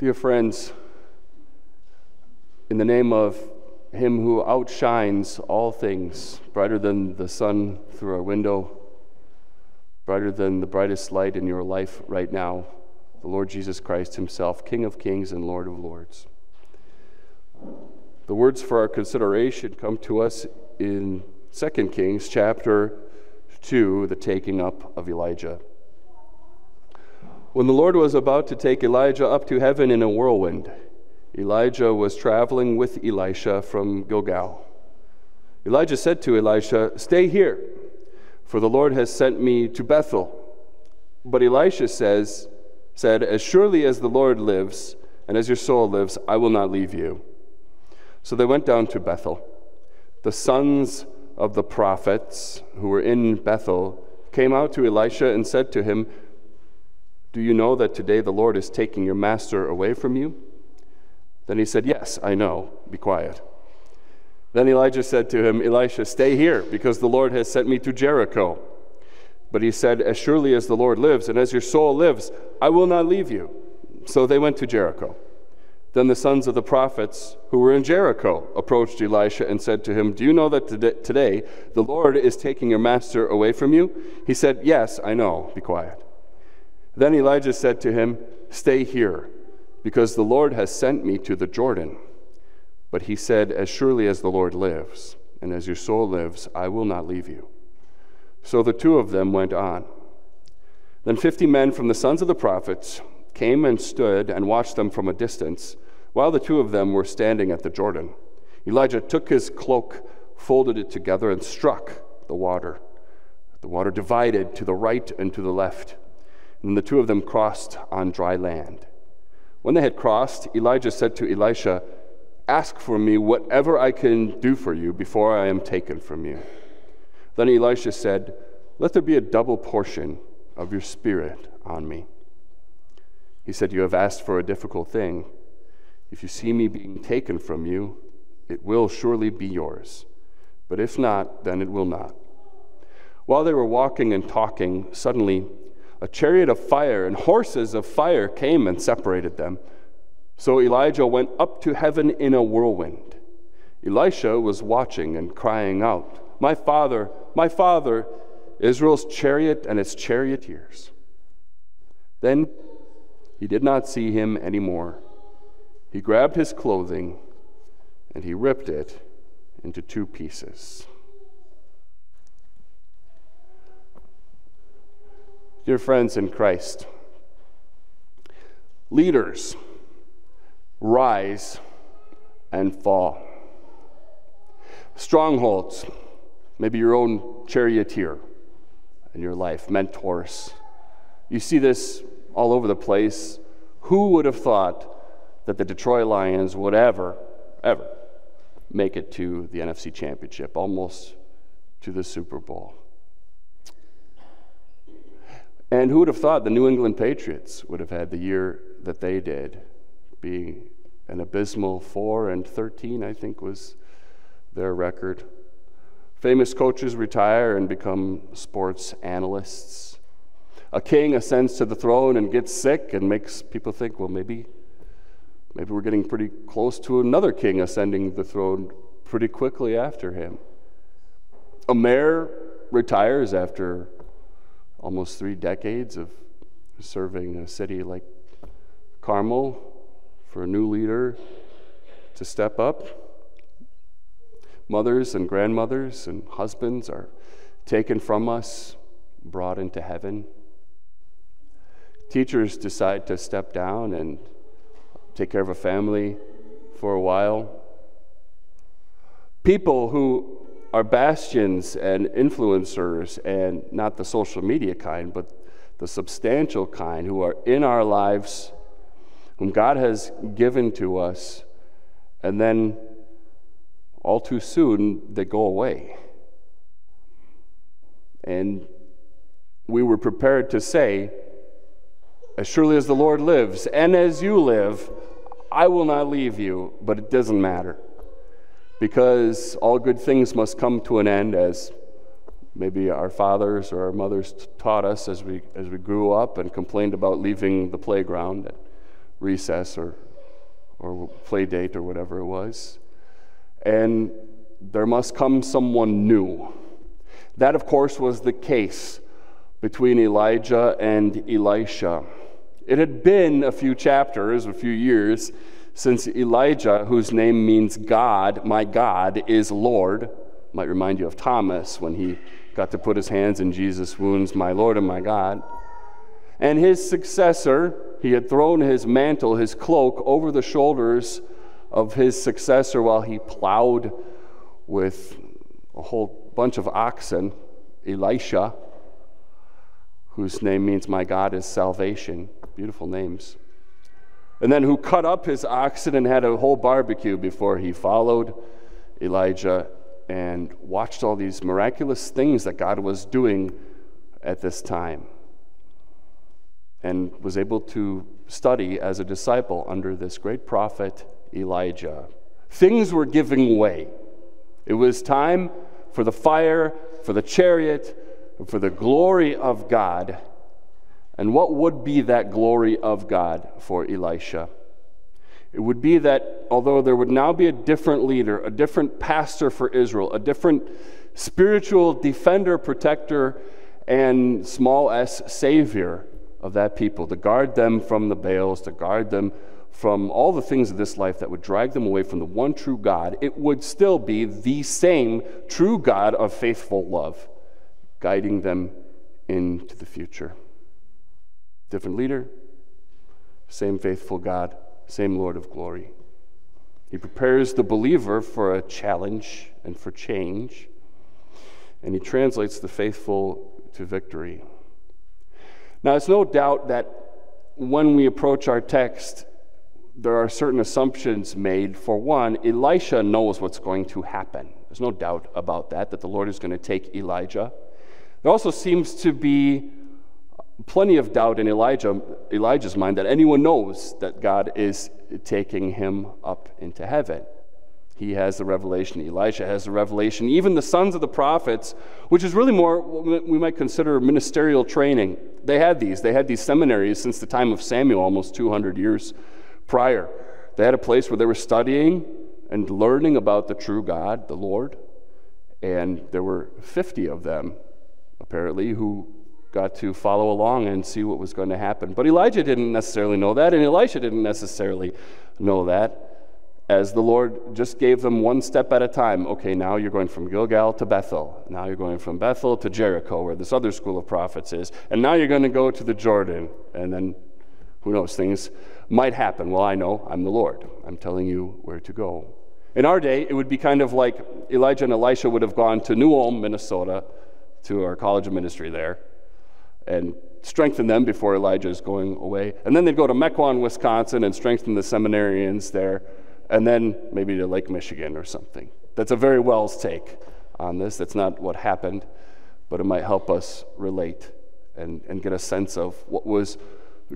Dear friends, in the name of Him who outshines all things, brighter than the sun through our window, brighter than the brightest light in your life right now, the Lord Jesus Christ Himself, King of kings and Lord of lords. The words for our consideration come to us in 2 Kings chapter 2, the taking up of Elijah. When the Lord was about to take Elijah up to heaven in a whirlwind, Elijah was traveling with Elisha from Gilgal. Elijah said to Elisha, Stay here, for the Lord has sent me to Bethel. But Elisha says, said, As surely as the Lord lives, and as your soul lives, I will not leave you. So they went down to Bethel. The sons of the prophets who were in Bethel came out to Elisha and said to him, Do you know that today the Lord is taking your master away from you? Then he said, Yes, I know. Be quiet. Then Elijah said to him, Elisha, stay here, because the Lord has sent me to Jericho. But he said, As surely as the Lord lives, and as your soul lives, I will not leave you. So they went to Jericho. Then the sons of the prophets who were in Jericho approached Elisha and said to him, Do you know that today the Lord is taking your master away from you? He said, Yes, I know. Be quiet. Then Elijah said to him, Stay here, because the Lord has sent me to the Jordan. But he said, As surely as the Lord lives, and as your soul lives, I will not leave you. So the two of them went on. Then fifty men from the sons of the prophets came and stood and watched them from a distance while the two of them were standing at the Jordan. Elijah took his cloak, folded it together, and struck the water. The water divided to the right and to the left, and the two of them crossed on dry land. When they had crossed, Elijah said to Elisha, Ask for me whatever I can do for you before I am taken from you. Then Elisha said, Let there be a double portion of your spirit on me. He said, You have asked for a difficult thing. If you see me being taken from you, it will surely be yours. But if not, then it will not. While they were walking and talking, suddenly a chariot of fire and horses of fire came and separated them. So Elijah went up to heaven in a whirlwind. Elisha was watching and crying out, My father, my father, Israel's chariot and its charioteers. Then he did not see him anymore. He grabbed his clothing and he ripped it into two pieces. Dear friends in Christ, leaders rise and fall. Strongholds, maybe your own charioteer in your life, mentors. You see this all over the place. Who would have thought that the Detroit Lions would ever, ever make it to the NFC Championship, almost to the Super Bowl? And who would have thought the New England Patriots would have had the year that they did, being an abysmal 4 and 13, I think was their record. Famous coaches retire and become sports analysts a king ascends to the throne and gets sick and makes people think, well, maybe, maybe we're getting pretty close to another king ascending the throne pretty quickly after him. A mayor retires after almost three decades of serving a city like Carmel for a new leader to step up. Mothers and grandmothers and husbands are taken from us, brought into heaven. Teachers decide to step down and take care of a family for a while. People who are bastions and influencers, and not the social media kind, but the substantial kind, who are in our lives, whom God has given to us, and then all too soon they go away. And we were prepared to say, as surely as the Lord lives, and as you live, I will not leave you, but it doesn't matter. Because all good things must come to an end, as maybe our fathers or our mothers taught us as we, as we grew up and complained about leaving the playground at recess or, or play date or whatever it was. And there must come someone new. That, of course, was the case between Elijah and Elisha. It had been a few chapters, a few years, since Elijah, whose name means God, my God, is Lord, might remind you of Thomas when he got to put his hands in Jesus' wounds, my Lord and my God. And his successor, he had thrown his mantle, his cloak, over the shoulders of his successor while he plowed with a whole bunch of oxen, Elisha, whose name means my God is salvation. Beautiful names. And then who cut up his oxen and had a whole barbecue before he followed Elijah and watched all these miraculous things that God was doing at this time and was able to study as a disciple under this great prophet Elijah. Things were giving way. It was time for the fire, for the chariot, for the glory of God. And what would be that glory of God for Elisha? It would be that although there would now be a different leader, a different pastor for Israel, a different spiritual defender, protector, and small s savior of that people, to guard them from the Baals, to guard them from all the things of this life that would drag them away from the one true God, it would still be the same true God of faithful love, guiding them into the future. Different leader, same faithful God, same Lord of glory. He prepares the believer for a challenge and for change, and he translates the faithful to victory. Now, it's no doubt that when we approach our text, there are certain assumptions made. For one, Elisha knows what's going to happen. There's no doubt about that, that the Lord is going to take Elijah. There also seems to be plenty of doubt in Elijah, Elijah's mind that anyone knows that God is taking him up into heaven. He has the revelation, Elijah has the revelation, even the sons of the prophets, which is really more what we might consider ministerial training. They had these. They had these seminaries since the time of Samuel, almost 200 years prior. They had a place where they were studying and learning about the true God, the Lord. And there were 50 of them, apparently, who got to follow along and see what was going to happen. But Elijah didn't necessarily know that, and Elisha didn't necessarily know that, as the Lord just gave them one step at a time. Okay, now you're going from Gilgal to Bethel. Now you're going from Bethel to Jericho, where this other school of prophets is. And now you're going to go to the Jordan. And then, who knows, things might happen. Well, I know I'm the Lord. I'm telling you where to go. In our day, it would be kind of like Elijah and Elisha would have gone to New Ulm, Minnesota, to our college of ministry there and strengthen them before Elijah is going away. And then they'd go to Mequon, Wisconsin, and strengthen the seminarians there, and then maybe to Lake Michigan or something. That's a very WELS take on this. That's not what happened, but it might help us relate and, and get a sense of what was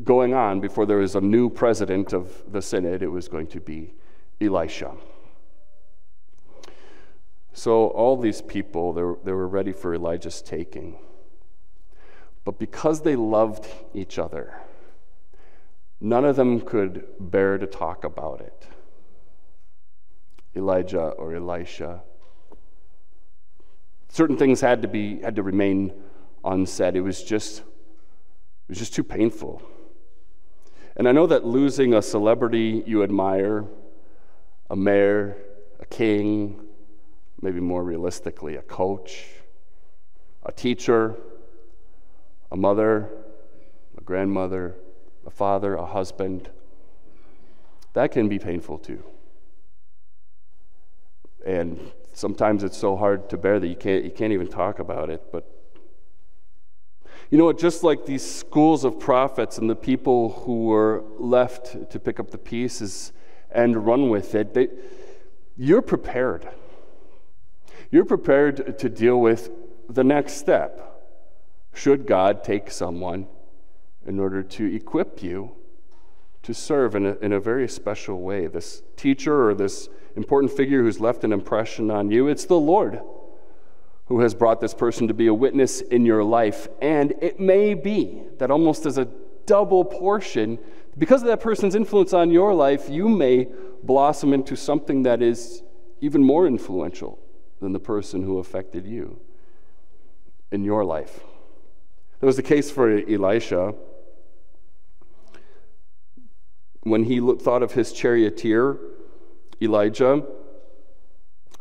going on before there was a new president of the synod. It was going to be Elisha. So all these people, they were, they were ready for Elijah's taking. But because they loved each other, none of them could bear to talk about it. Elijah or Elisha. Certain things had to be had to remain unsaid. It was just it was just too painful. And I know that losing a celebrity you admire, a mayor, a king, maybe more realistically, a coach, a teacher, a mother, a grandmother, a father, a husband, that can be painful too. And sometimes it's so hard to bear that you can't, you can't even talk about it. But you know what? Just like these schools of prophets and the people who were left to pick up the pieces and run with it, they, you're prepared. You're prepared to deal with the next step should God take someone in order to equip you to serve in a, in a very special way? This teacher or this important figure who's left an impression on you, it's the Lord who has brought this person to be a witness in your life. And it may be that almost as a double portion. Because of that person's influence on your life, you may blossom into something that is even more influential than the person who affected you in your life. That was the case for Elisha. When he thought of his charioteer, Elijah,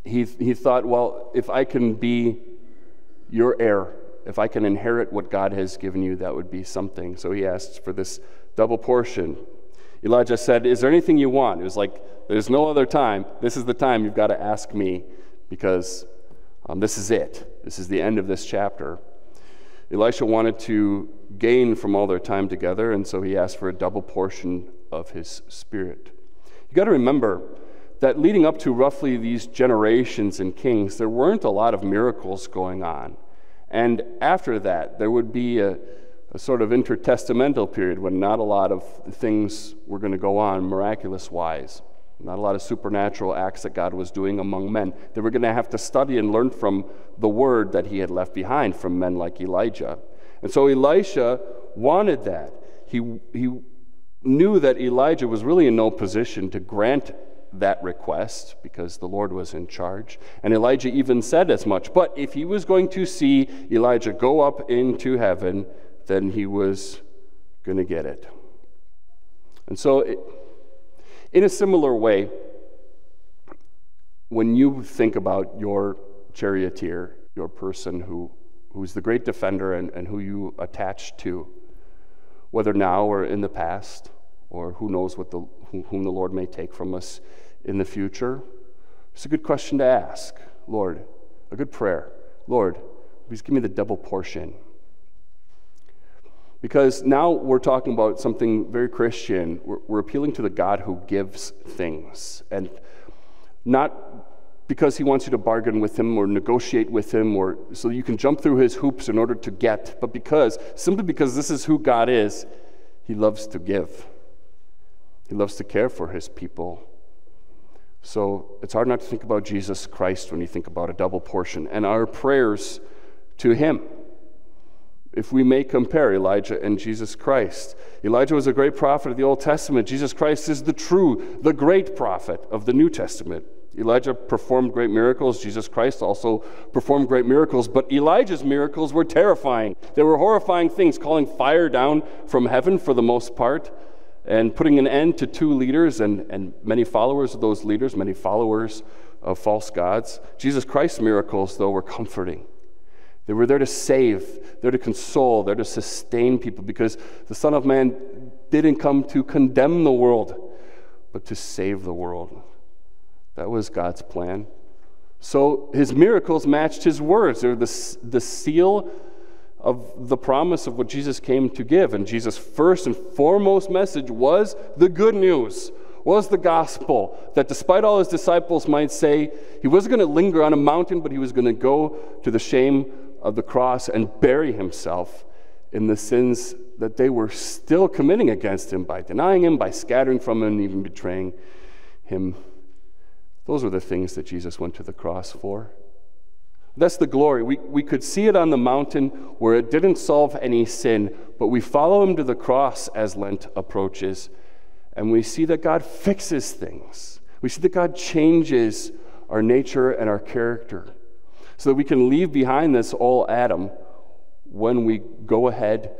he, he thought, well, if I can be your heir, if I can inherit what God has given you, that would be something. So he asked for this double portion. Elijah said, Is there anything you want? It was like, There's no other time. This is the time you've got to ask me because um, this is it. This is the end of this chapter. Elisha wanted to gain from all their time together, and so he asked for a double portion of his spirit. You got to remember that leading up to roughly these generations and kings, there weren't a lot of miracles going on. And after that, there would be a, a sort of intertestamental period when not a lot of things were going to go on miraculous wise. Not a lot of supernatural acts that God was doing among men. They were going to have to study and learn from the word that he had left behind from men like Elijah. And so Elisha wanted that. He, he knew that Elijah was really in no position to grant that request because the Lord was in charge. And Elijah even said as much. But if he was going to see Elijah go up into heaven, then he was going to get it. And so, it, in a similar way, when you think about your charioteer, your person who, who's the great defender and, and who you attach to, whether now or in the past, or who knows what the, whom the Lord may take from us in the future, it's a good question to ask. Lord, a good prayer. Lord, please give me the double portion. Because now we're talking about something very Christian. We're, we're, appealing to the God who gives things. And not because he wants you to bargain with him or negotiate with him or so you can jump through his hoops in order to get, but because, simply because this is who God is, he loves to give. He loves to care for his people. So it's hard not to think about Jesus Christ when you think about a double portion and our prayers to him if we may compare Elijah and Jesus Christ. Elijah was a great prophet of the Old Testament. Jesus Christ is the true, the great prophet of the New Testament. Elijah performed great miracles. Jesus Christ also performed great miracles, but Elijah's miracles were terrifying. They were horrifying things, calling fire down from heaven for the most part, and putting an end to two leaders and, and many followers of those leaders, many followers of false gods. Jesus Christ's miracles, though, were comforting. They were there to save, there to console, there to sustain people because the Son of Man didn't come to condemn the world, but to save the world. That was God's plan. So his miracles matched his words. They're the, the seal of the promise of what Jesus came to give. And Jesus' first and foremost message was the good news, was the gospel. That despite all his disciples might say, he wasn't going to linger on a mountain, but he was going to go to the shame of the cross and bury himself in the sins that they were still committing against him by denying him, by scattering from him, and even betraying him. Those were the things that Jesus went to the cross for. That's the glory. We, we could see it on the mountain where it didn't solve any sin, but we follow him to the cross as Lent approaches, and we see that God fixes things. We see that God changes our nature and our character so that we can leave behind this old Adam when we go ahead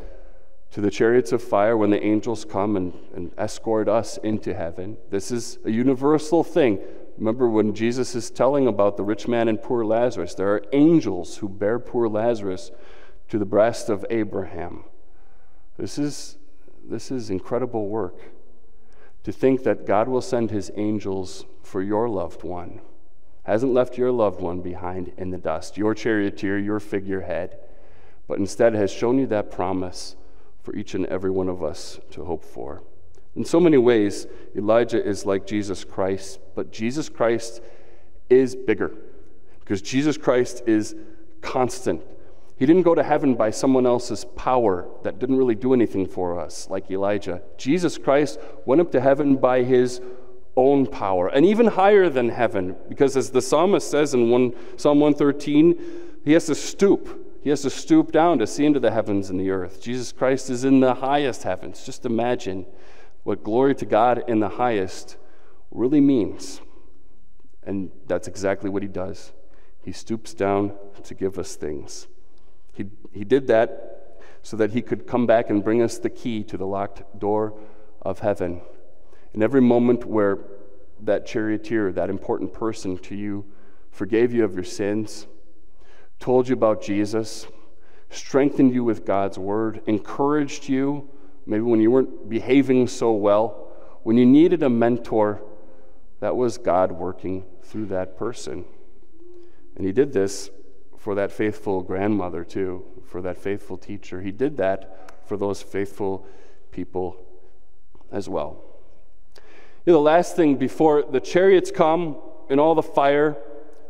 to the chariots of fire, when the angels come and, and escort us into heaven. This is a universal thing. Remember when Jesus is telling about the rich man and poor Lazarus, there are angels who bear poor Lazarus to the breast of Abraham. This is, this is incredible work. To think that God will send his angels for your loved one hasn't left your loved one behind in the dust, your charioteer, your figurehead, but instead has shown you that promise for each and every one of us to hope for. In so many ways, Elijah is like Jesus Christ, but Jesus Christ is bigger because Jesus Christ is constant. He didn't go to heaven by someone else's power that didn't really do anything for us, like Elijah. Jesus Christ went up to heaven by his own power, and even higher than heaven, because as the psalmist says in one, Psalm 113, he has to stoop. He has to stoop down to see into the heavens and the earth. Jesus Christ is in the highest heavens. Just imagine what glory to God in the highest really means. And that's exactly what he does. He stoops down to give us things. He, he did that so that he could come back and bring us the key to the locked door of heaven. In every moment where that charioteer, that important person to you, forgave you of your sins, told you about Jesus, strengthened you with God's word, encouraged you, maybe when you weren't behaving so well, when you needed a mentor, that was God working through that person. And He did this for that faithful grandmother, too, for that faithful teacher. He did that for those faithful people as well. You know, the last thing before the chariots come in all the fire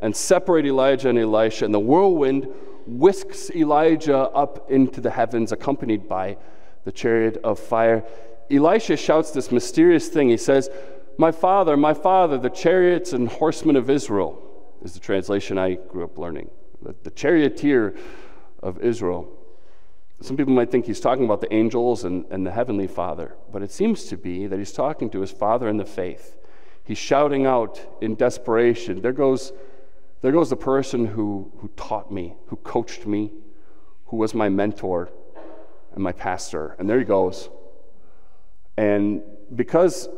and separate Elijah and Elisha, and the whirlwind whisks Elijah up into the heavens, accompanied by the chariot of fire. Elisha shouts this mysterious thing. He says, My father, my father, the chariots and horsemen of Israel, is the translation I grew up learning. The, the charioteer of Israel. Some people might think he's talking about the angels and, and the heavenly father, but it seems to be that he's talking to his father in the faith. He's shouting out in desperation, There goes, there goes the person who, who taught me, who coached me, who was my mentor and my pastor. And there he goes. And because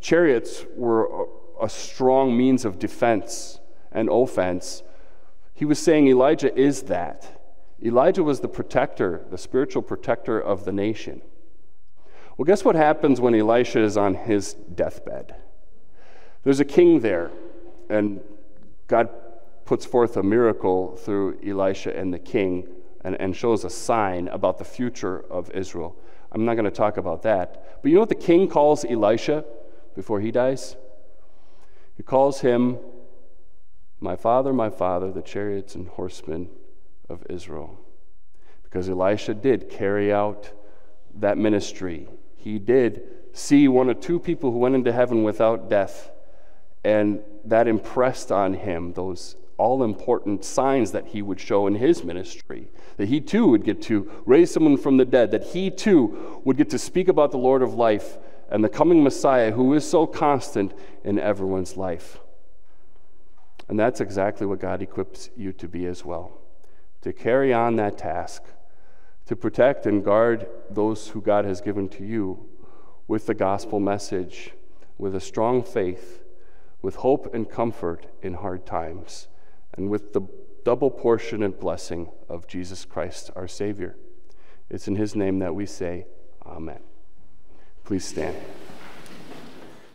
chariots were a, a strong means of defense and offense, he was saying Elijah is that. Elijah was the protector, the spiritual protector of the nation. Well, guess what happens when Elisha is on his deathbed? There's a king there, and God puts forth a miracle through Elisha and the king and, and shows a sign about the future of Israel. I'm not going to talk about that. But you know what the king calls Elisha before he dies? He calls him, My father, my father, the chariots and horsemen of Israel. Because Elisha did carry out that ministry. He did see one or two people who went into heaven without death, and that impressed on him those all important signs that he would show in his ministry. That he too would get to raise someone from the dead, that he too would get to speak about the Lord of life and the coming Messiah who is so constant in everyone's life. And that's exactly what God equips you to be as well to carry on that task, to protect and guard those who God has given to you with the gospel message, with a strong faith, with hope and comfort in hard times and with the double portion and blessing of Jesus Christ, our Savior. It's in His name that we say, Amen. Please stand.